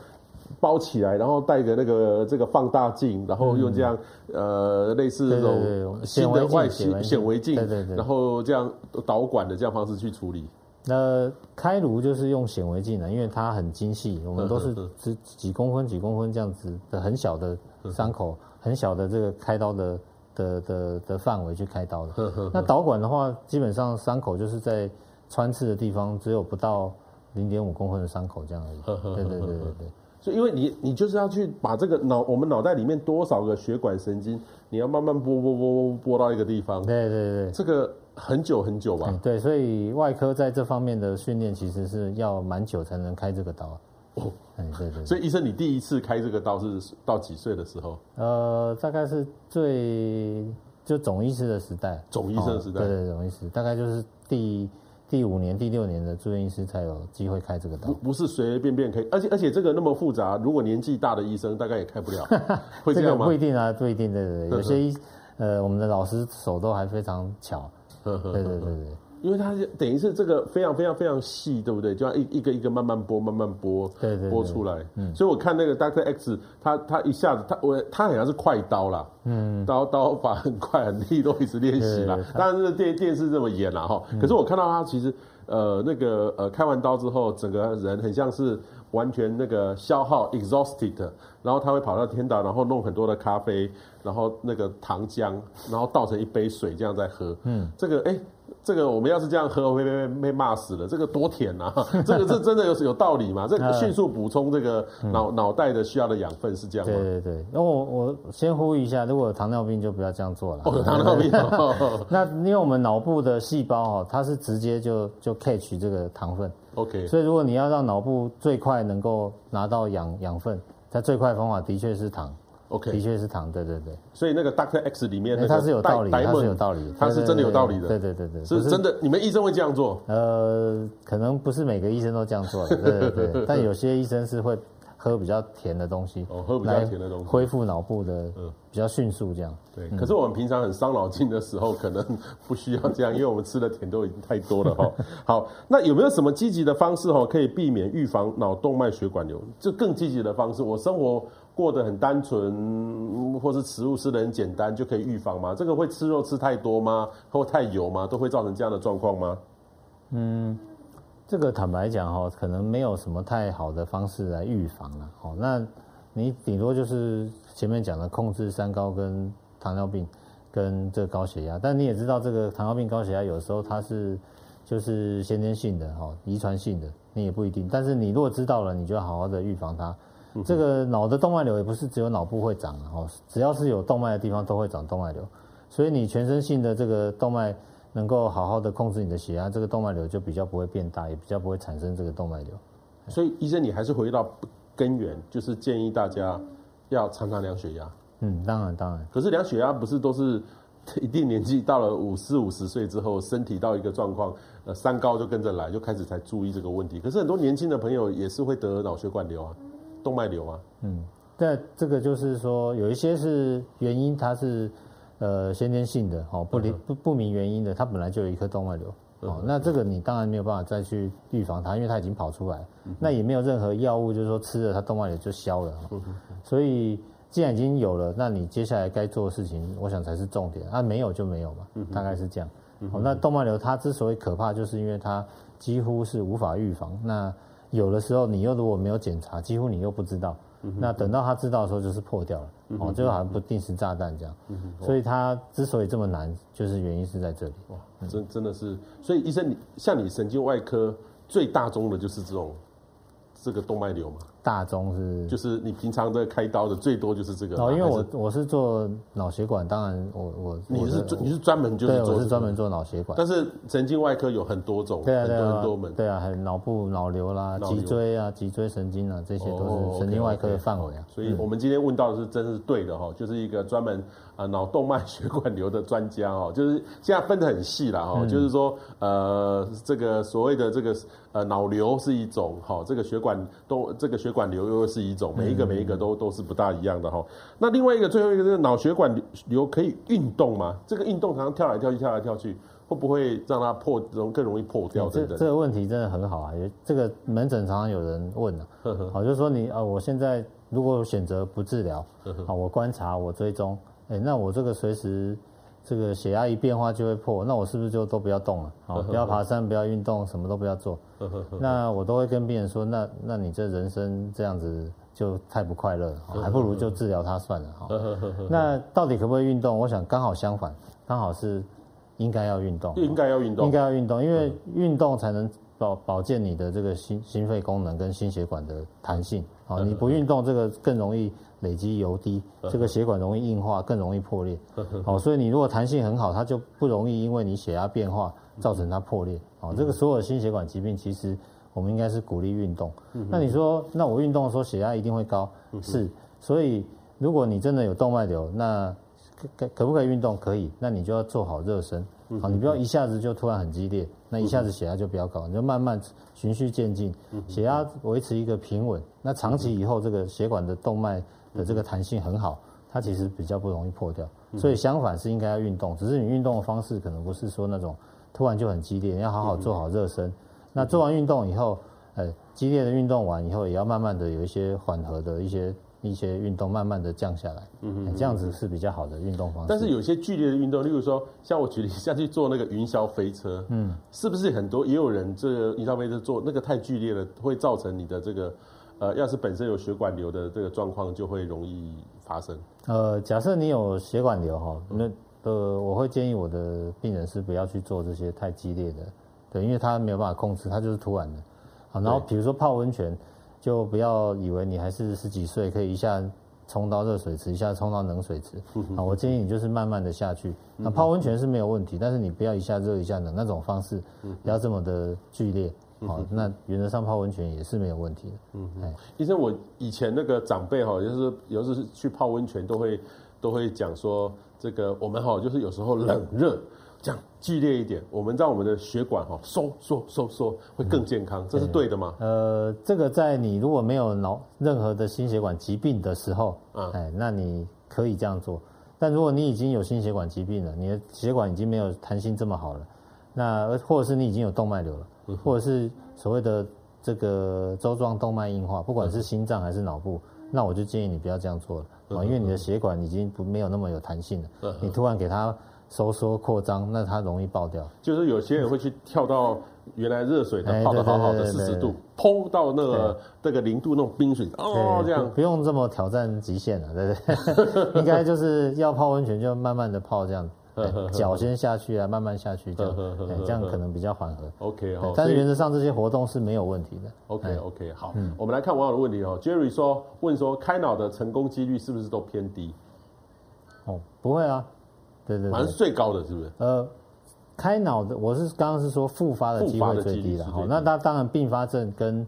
包起来，然后带着那个这个放大镜，然后用这样、嗯、呃类似这种新的外形显微镜，对对对，然后这样导管的这样方式去处理。那开颅就是用显微镜的，因为它很精细，我们都是只几公分几公分这样子的很小的伤口，很小的这个开刀的的的的范围去开刀的。那导管的话，基本上伤口就是在穿刺的地方，只有不到零点五公分的伤口这样而已。对对对对对。所以，因为你你就是要去把这个脑，我们脑袋里面多少个血管神经，你要慢慢拨拨拨拨到一个地方。对对对，这个很久很久吧？对，所以外科在这方面的训练其实是要蛮久才能开这个刀。哦，对对对。所以医生，你第一次开这个刀是到几岁的时候？呃，大概是最就总医师的时代。总医生的时代。对对，总医师大概就是第。第五年、第六年的住院医师才有机会开这个刀，不不是随随便便可以，而且而且这个那么复杂，如果年纪大的医生大概也开不了，会这样吗？这个不一定啊，不一定，对对对，有些医呃，我们的老师手都还非常巧，对对对对对。因为它等于是这个非常非常非常细，对不对？就要一一个一个慢慢剥，慢慢剥，对对，剥出来。嗯，所以我看那个 Doctor X，他他一下子他我他好像是快刀啦，嗯，刀刀法很快很利，都一直练习啦。当然是电电视这么演啦哈。可是我看到他其实呃那个呃开完刀之后，整个人很像是完全那个消耗 exhausted，然后他会跑到天岛，然后弄很多的咖啡，然后那个糖浆，然后倒成一杯水这样在喝。嗯，这个哎。这个我们要是这样喝，会被被被骂死了。这个多甜啊！这个这真的有有道理吗？这个迅速补充这个脑脑袋的需要的养分是这样吗？对对对。那我我先呼吁一下，如果有糖尿病就不要这样做了。哦，糖尿病。那因为我们脑部的细胞哦，它是直接就就 catch 这个糖分。OK。所以如果你要让脑部最快能够拿到养养分，它最快的方法的确是糖。OK，的确是糖，对对对，所以那个 Doctor X 里面，它是有道理，它是有道理，它是真的有道理的，对对对对，是真的。你们医生会这样做？呃，可能不是每个医生都这样做的，对对对，但有些医生是会喝比较甜的东西，哦，喝比较甜的东西，恢复脑部的，嗯，比较迅速这样。对，可是我们平常很伤脑筋的时候，可能不需要这样，因为我们吃的甜都已经太多了哈。好，那有没有什么积极的方式哈，可以避免预防脑动脉血管瘤？这更积极的方式，我生活。过得很单纯，或是食物吃的很简单就可以预防吗？这个会吃肉吃太多吗？或太油吗？都会造成这样的状况吗？嗯，这个坦白讲哈，可能没有什么太好的方式来预防了。哦，那你顶多就是前面讲的控制三高跟糖尿病跟这高血压，但你也知道这个糖尿病高血压有时候它是就是先天性的哈，遗传性的，你也不一定。但是你如果知道了，你就要好好的预防它。这个脑的动脉瘤也不是只有脑部会长哦，只要是有动脉的地方都会长动脉瘤，所以你全身性的这个动脉能够好好的控制你的血压，这个动脉瘤就比较不会变大，也比较不会产生这个动脉瘤。所以医生，你还是回到根源，就是建议大家要常常量血压。嗯，当然当然。可是量血压不是都是一定年纪到了五四五十岁之后，身体到一个状况，呃，三高就跟着来，就开始才注意这个问题。可是很多年轻的朋友也是会得脑血管瘤啊。动脉瘤啊，嗯，但这个就是说有一些是原因，它是呃先天性的哦，不不不明原因的，它本来就有一颗动脉瘤。哦，那这个你当然没有办法再去预防它，因为它已经跑出来，那也没有任何药物，就是说吃了它动脉瘤就消了，所以既然已经有了，那你接下来该做的事情，我想才是重点。啊，没有就没有嘛，大概是这样。哦，那动脉瘤它之所以可怕，就是因为它几乎是无法预防，那。有的时候你又如果没有检查，几乎你又不知道。那等到他知道的时候，就是破掉了。哦，就好像不定时炸弹这样。所以它之所以这么难，就是原因是在这里。哇，真真的是，所以医生，你像你神经外科最大宗的就是这种这个动脉瘤嘛。大宗是，就是你平常的开刀的最多就是这个哦，因为我我是做脑血管，当然我我你是专你是专门就是我是专门做脑血管，但是神经外科有很多种，对啊对啊，很多很多门，对啊，还有脑部脑瘤啦、脊椎啊、脊椎神经啊，这些都是神经外科的范围啊。所以我们今天问到的是真是对的哈，就是一个专门啊脑动脉血管瘤的专家哦，就是现在分得很细了哈，就是说呃这个所谓的这个呃脑瘤是一种哈，这个血管都这个血管瘤又是一。一种每一个每一个都都是不大一样的哈。那另外一个最后一个这个脑血管瘤可以运动吗？这个运动常常跳来跳去跳来跳去，会不会让它破容更容易破掉？这这个问题真的很好啊！这个门诊常常有人问呢，好，就是说你啊，我现在如果选择不治疗，好，我观察我追踪，哎，那我这个随时这个血压一变化就会破，那我是不是就都不要动了？好，不要爬山，不要运动，什么都不要做。那我都会跟病人说，那那你这人生这样子。就太不快乐了，还不如就治疗它算了哈。那到底可不可以运动？我想刚好相反，刚好是应该要运动，应该要运动，应该要运动，因为运动才能保保健你的这个心心肺功能跟心血管的弹性。好，你不运动，这个更容易累积油滴，这个血管容易硬化，更容易破裂。好，所以你如果弹性很好，它就不容易因为你血压变化造成它破裂。好，这个所有心血管疾病其实。我们应该是鼓励运动。那你说，那我运动的时候血压一定会高？是。所以如果你真的有动脉瘤，那可可不可以运动？可以。那你就要做好热身。好，你不要一下子就突然很激烈，那一下子血压就比较高。你就慢慢循序渐进，血压维持一个平稳。那长期以后，这个血管的动脉的这个弹性很好，它其实比较不容易破掉。所以相反是应该要运动，只是你运动的方式可能不是说那种突然就很激烈，你要好好做好热身。那做完运动以后，呃，激烈的运动完以后，也要慢慢的有一些缓和的一些一些运动，慢慢的降下来。嗯嗯，这样子是比较好的运动方式。但是有些剧烈的运动，例如说，像我举例下去做那个云霄飞车，嗯，是不是很多也有人这个云霄飞车做那个太剧烈了，会造成你的这个，呃，要是本身有血管瘤的这个状况，就会容易发生。呃，假设你有血管瘤哈，那呃，我会建议我的病人是不要去做这些太激烈的。对，因为他没有办法控制，他就是突然的。好，然后比如说泡温泉，就不要以为你还是十几岁，可以一下冲到热水池，一下冲到冷水池。啊，我建议你就是慢慢的下去。那泡温泉是没有问题，但是你不要一下热一下冷那种方式，不要这么的剧烈。好，那原则上泡温泉也是没有问题的。嗯，哎，医生，我以前那个长辈哈，就是有时候去泡温泉都会都会讲说，这个我们哈就是有时候冷热。这样剧烈一点，我们让我们的血管哈收缩收缩会更健康，这是对的吗？呃，这个在你如果没有脑任何的心血管疾病的时候，啊，哎，那你可以这样做。但如果你已经有心血管疾病了，你的血管已经没有弹性这么好了，那或者是你已经有动脉瘤了，或者是所谓的这个周状动脉硬化，不管是心脏还是脑部，那我就建议你不要这样做了啊，因为你的血管已经不没有那么有弹性了，你突然给它收缩扩张，那它容易爆掉。就是有些人会去跳到原来热水的泡的好好的四十度，砰到那个这个零度那种冰水哦，这样。不用这么挑战极限了，对不对？应该就是要泡温泉就慢慢的泡这样。脚先下去啊，慢慢下去，这样 这样可能比较缓和。OK，但是原则上这些活动是没有问题的。OK，OK，好，我们来看网友的问题哦。Jerry 说，问说开脑的成功几率是不是都偏低？哦，不会啊，对对，反正是最高的是不是？呃，开脑的，我是刚刚是说复发的机会最低的。好，那它当然并发症跟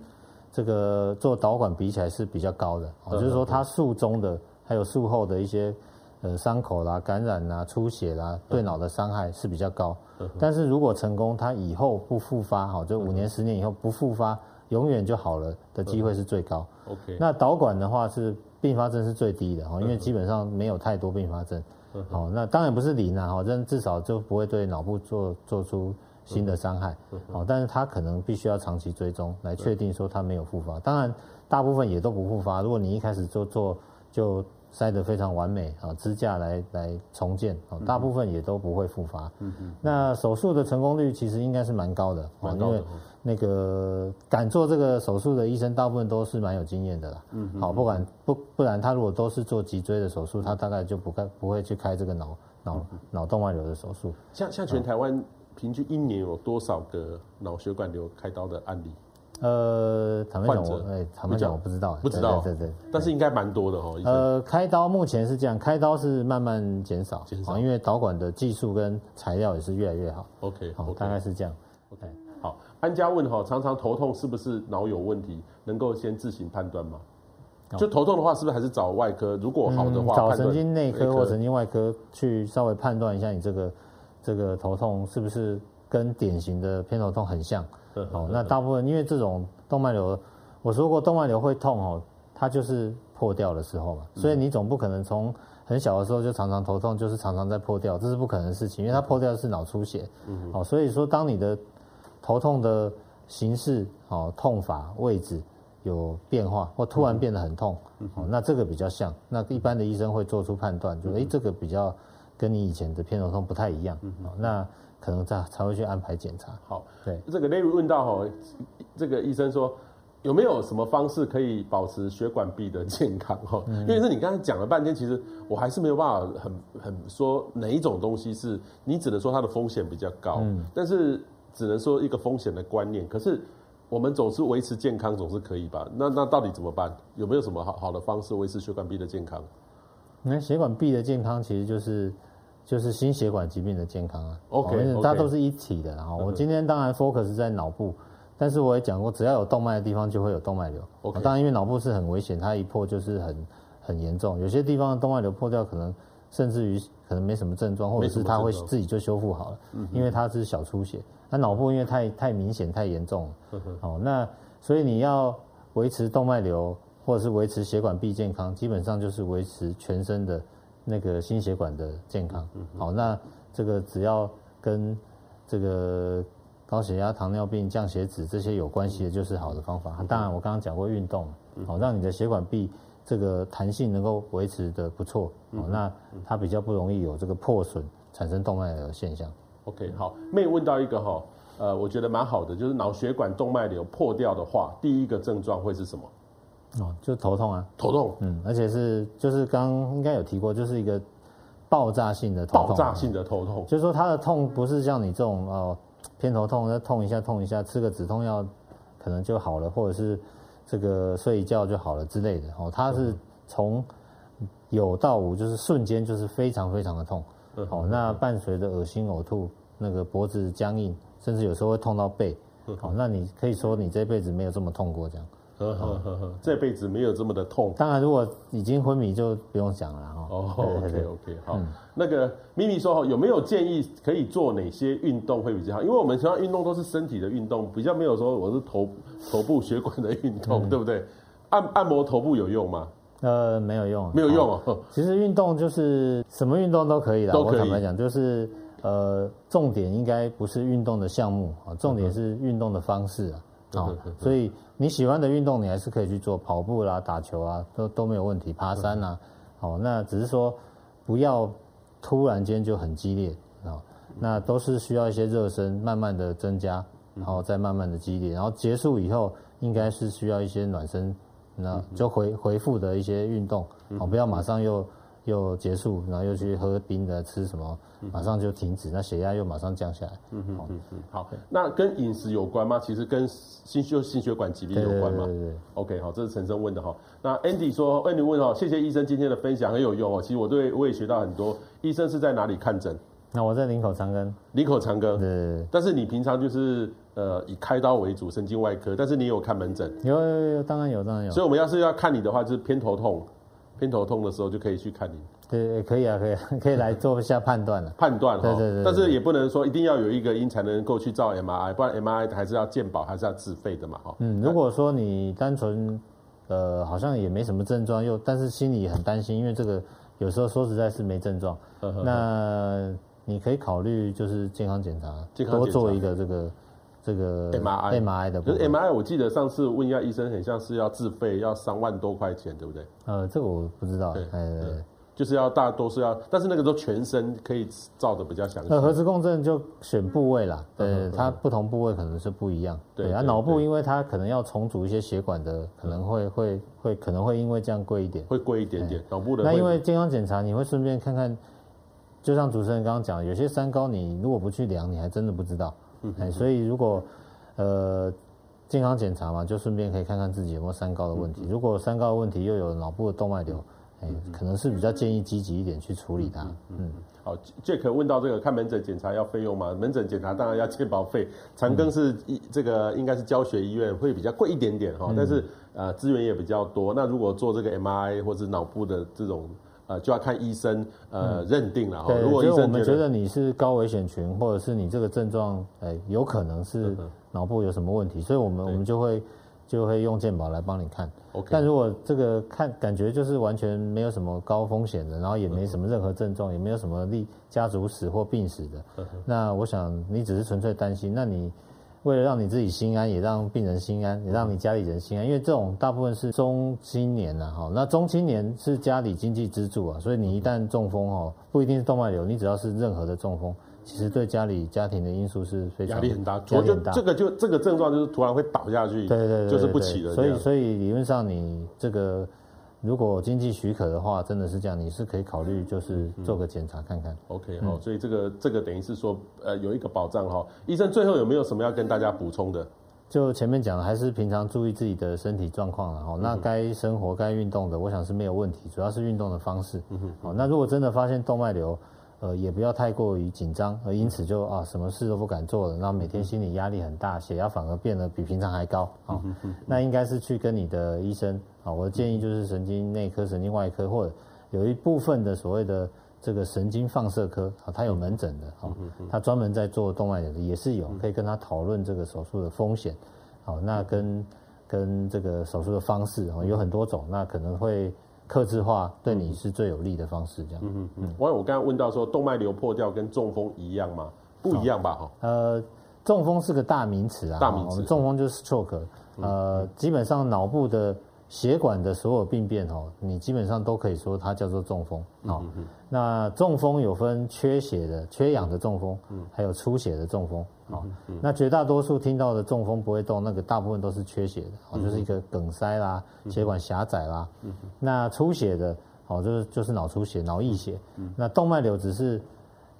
这个做导管比起来是比较高的，就是说它术中的还有术后的一些。呃，伤口啦、感染啦、出血啦，对脑的伤害是比较高。但是如果成功，它以后不复发，哈，就五年、十年以后不复发，永远就好了的机会是最高。OK，那导管的话是并发症是最低的，哈，因为基本上没有太多并发症。好，那当然不是零啊，哈，但至少就不会对脑部做做出新的伤害。好，但是它可能必须要长期追踪来确定说它没有复发。当然，大部分也都不复发。如果你一开始就做就。塞得非常完美啊，支架来来重建啊，大部分也都不会复发。嗯嗯。那手术的成功率其实应该是蛮高的，蛮高的。因为那个敢做这个手术的医生，大部分都是蛮有经验的啦。嗯。好，不管不不然，他如果都是做脊椎的手术，他大概就不开不会去开这个脑脑脑动脉瘤的手术。像像全台湾平均一年有多少个脑血管瘤开刀的案例？呃，坦白讲，我哎，坦白讲，我不知道，不知道，对对，但是应该蛮多的哦。呃，开刀目前是这样，开刀是慢慢减少，减少，因为导管的技术跟材料也是越来越好。OK，好，大概是这样。OK，好，安家问哈，常常头痛是不是脑有问题？能够先自行判断吗？就头痛的话，是不是还是找外科？如果好的话，找神经内科或神经外科去稍微判断一下，你这个这个头痛是不是跟典型的偏头痛很像？哦，那大部分因为这种动脉瘤，我说过动脉瘤会痛哦，它就是破掉的时候嘛，所以你总不可能从很小的时候就常常头痛，就是常常在破掉，这是不可能的事情，因为它破掉的是脑出血。嗯，好，所以说当你的头痛的形式、哦痛法、位置有变化，或突然变得很痛，哦，那这个比较像，那一般的医生会做出判断，就诶这个比较跟你以前的偏头痛不太一样。嗯，那。可能才才会去安排检查。好，对，这个 Larry 问到哈，这个医生说有没有什么方式可以保持血管壁的健康哈？嗯、因为是你刚才讲了半天，其实我还是没有办法很很说哪一种东西是你只能说它的风险比较高，嗯、但是只能说一个风险的观念。可是我们总是维持健康总是可以吧？那那到底怎么办？有没有什么好好的方式维持血管壁的健康？那血管壁的健康其实就是。就是心血管疾病的健康啊，OK，它都是一体的。然后我今天当然 focus 在脑部，但是我也讲过，只要有动脉的地方就会有动脉瘤。OK，当然因为脑部是很危险，它一破就是很很严重。有些地方的动脉瘤破掉，可能甚至于可能没什么症状，或者是它会自己就修复好了，因为它是小出血。那脑部因为太太明显太严重了，哦，那所以你要维持动脉瘤或者是维持血管壁健康，基本上就是维持全身的。那个心血管的健康，好，那这个只要跟这个高血压、糖尿病、降血脂这些有关系的，就是好的方法。当然，我刚刚讲过运动，好，让你的血管壁这个弹性能够维持的不错，好，那它比较不容易有这个破损，产生动脉瘤的现象。OK，好，妹问到一个哈，呃，我觉得蛮好的，就是脑血管动脉瘤破掉的话，第一个症状会是什么？哦，就头痛啊，头痛，嗯，而且是就是刚应该有提过，就是一个爆炸性的头痛，爆炸性的头痛，就是说他的痛不是像你这种哦偏头痛，那痛一下痛一下，吃个止痛药可能就好了，或者是这个睡一觉就好了之类的。哦，他是从有到无，就是瞬间就是非常非常的痛，哦，那伴随着恶心呕吐，那个脖子僵硬，甚至有时候会痛到背，哦，那你可以说你这辈子没有这么痛过这样。呵呵呵呵，这辈子没有这么的痛。当然，如果已经昏迷就不用讲了哈。哦，OK OK，好。那个咪咪说哈，有没有建议可以做哪些运动会比较好？因为我们常常运动都是身体的运动，比较没有说我是头头部血管的运动，对不对？按按摩头部有用吗？呃，没有用，没有用哦。其实运动就是什么运动都可以的，我坦白讲，就是呃，重点应该不是运动的项目啊，重点是运动的方式啊。啊，所以你喜欢的运动你还是可以去做，跑步啦、打球啊，都都没有问题，爬山啊，好，那只是说不要突然间就很激烈啊，那都是需要一些热身，慢慢的增加，然后再慢慢的激烈，然后结束以后应该是需要一些暖身，那就回回复的一些运动，好，不要马上又。又结束，然后又去喝冰的，吃什么，马上就停止，那血压又马上降下来。嗯嗯嗯嗯，好，那跟饮食有关吗？其实跟心就心血管疾病有关吗？对对对。OK，好，这是陈生问的哈。那 Andy 说，Andy 问哦，谢谢医生今天的分享很有用哦。其实我对我也学到很多。医生是在哪里看诊？那我在林口长庚。林口长庚。对。但是你平常就是呃以开刀为主，神经外科，但是你有看门诊？有有有，当然有，当然有。所以我们要是要看你的话，就是偏头痛。偏头痛的时候就可以去看你，对，可以啊，可以，啊 可以来做一下判断了。判断，对对对。但是也不能说一定要有一个因才能够去照 MRI，不然 MRI 还是要健保，还是要自费的嘛，哈。嗯，如果说你单纯，呃，好像也没什么症状，又但是心里很担心，因为这个有时候说实在是没症状，呵呵呵，那你可以考虑就是健康检查，健康检查，多做一个这个。这个 M R I M R I 的，可是 M R I 我记得上次问一下医生，很像是要自费，要三万多块钱，对不对？呃，这个我不知道。对，对，就是要大多数要，但是那个都全身可以照的比较详细。呃，核磁共振就选部位啦，对，它不同部位可能是不一样。对啊，脑部因为它可能要重组一些血管的，可能会会会可能会因为这样贵一点，会贵一点点。脑部的那因为健康检查你会顺便看看，就像主持人刚刚讲，有些三高你如果不去量，你还真的不知道。哎，所以如果，呃，健康检查嘛，就顺便可以看看自己有没有三高的问题。如果三高的问题又有脑部的动脉瘤，哎，可能是比较建议积极一点去处理它。嗯，好，Jack 问到这个看门诊检查要费用吗？门诊检查当然要健保费。长庚是一这个应该是教学医院，会比较贵一点点哈，但是呃资源也比较多。那如果做这个 MRI 或者脑部的这种。呃，就要看医生呃、嗯、认定了哈。如果医生我们觉得你是高危险群，或者是你这个症状，哎、欸，有可能是脑部有什么问题，所以我们我们就会就会用健保来帮你看。OK。但如果这个看感觉就是完全没有什么高风险的，然后也没什么任何症状，也没有什么历家族史或病史的，那我想你只是纯粹担心，那你。为了让你自己心安，也让病人心安，也让你家里人心安，因为这种大部分是中青年呐，哈，那中青年是家里经济支柱啊，所以你一旦中风哦，不一定是动脉瘤，你只要是任何的中风，其实对家里家庭的因素是非常压力很大，压力很大。这个就这个症状就是突然会倒下去，对对对，就是不起了。所以所以理论上你这个。如果经济许可的话，真的是这样，你是可以考虑就是做个检查看看。OK，好，所以这个这个等于是说，呃，有一个保障哈。医生最后有没有什么要跟大家补充的？就前面讲的，还是平常注意自己的身体状况了哈。那该生活该运动的，我想是没有问题，主要是运动的方式。嗯哼。好，那如果真的发现动脉瘤。呃，也不要太过于紧张，而因此就啊，什么事都不敢做了，然后每天心理压力很大，血压反而变得比平常还高啊。那应该是去跟你的医生啊，我的建议就是神经内科、神经外科，或者有一部分的所谓的这个神经放射科啊，他有门诊的啊，他专门在做动脉瘤的也是有，可以跟他讨论这个手术的风险。好，那跟跟这个手术的方式啊，有很多种，那可能会。客制化对你是最有利的方式，这样。嗯嗯嗯。我我刚刚问到说，动脉瘤破掉跟中风一样吗？不一样吧？哈。呃，中风是个大名词啊。大名词。中风就是 stroke，呃，基本上脑部的血管的所有病变哦，你基本上都可以说它叫做中风。好，那中风有分缺血的、缺氧的中风，还有出血的中风。好，那绝大多数听到的中风不会动，那个大部分都是缺血的，哦，就是一个梗塞啦，血管狭窄啦。那出血的，哦，就是就是脑出血、脑溢血。那动脉瘤只是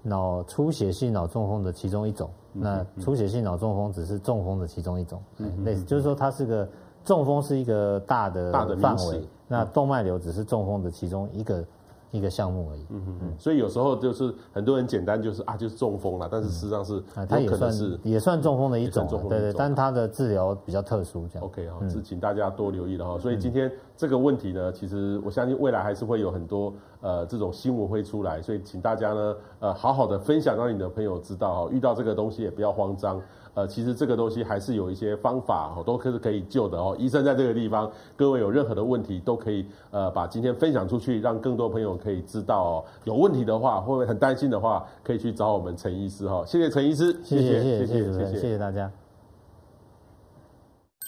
脑出血性脑中风的其中一种。那出血性脑中风只是中风的其中一种。类似，就是说它是个中风是一个大的范围，那动脉瘤只是中风的其中一个。一个项目而已，嗯嗯嗯，所以有时候就是很多人简单就是啊，就是中风了，但是实际上是它也算是也算中风的一种，对对，但它的治疗比较特殊，这样。OK 啊，是请大家多留意了哈。所以今天这个问题呢，其实我相信未来还是会有很多呃这种新闻会出来，所以请大家呢呃好好的分享，让你的朋友知道哈，遇到这个东西也不要慌张。呃，其实这个东西还是有一些方法哦，都可是可以救的哦。医生在这个地方，各位有任何的问题都可以呃把今天分享出去，让更多朋友可以知道哦。有问题的话，或者很担心的话，可以去找我们陈医师哈。谢谢陈医师，谢谢谢谢谢谢谢谢大家。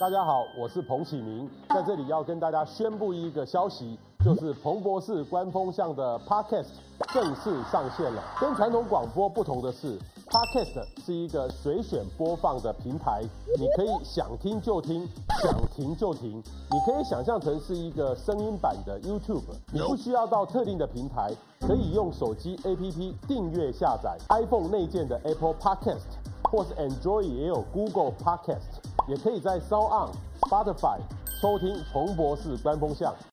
大家好，我是彭启明，在这里要跟大家宣布一个消息，就是彭博士官方向的 Podcast 正式上线了。跟传统广播不同的是，Podcast 是一个随选播放的平台，你可以想听就听，想停就停。你可以想象成是一个声音版的 YouTube，你不需要到特定的平台，可以用手机 APP 订阅下载 iPhone 内建的 Apple Podcast，或是 Android 也有 Google Podcast。也可以在 SoundOn、Spotify 收听重博士官风向。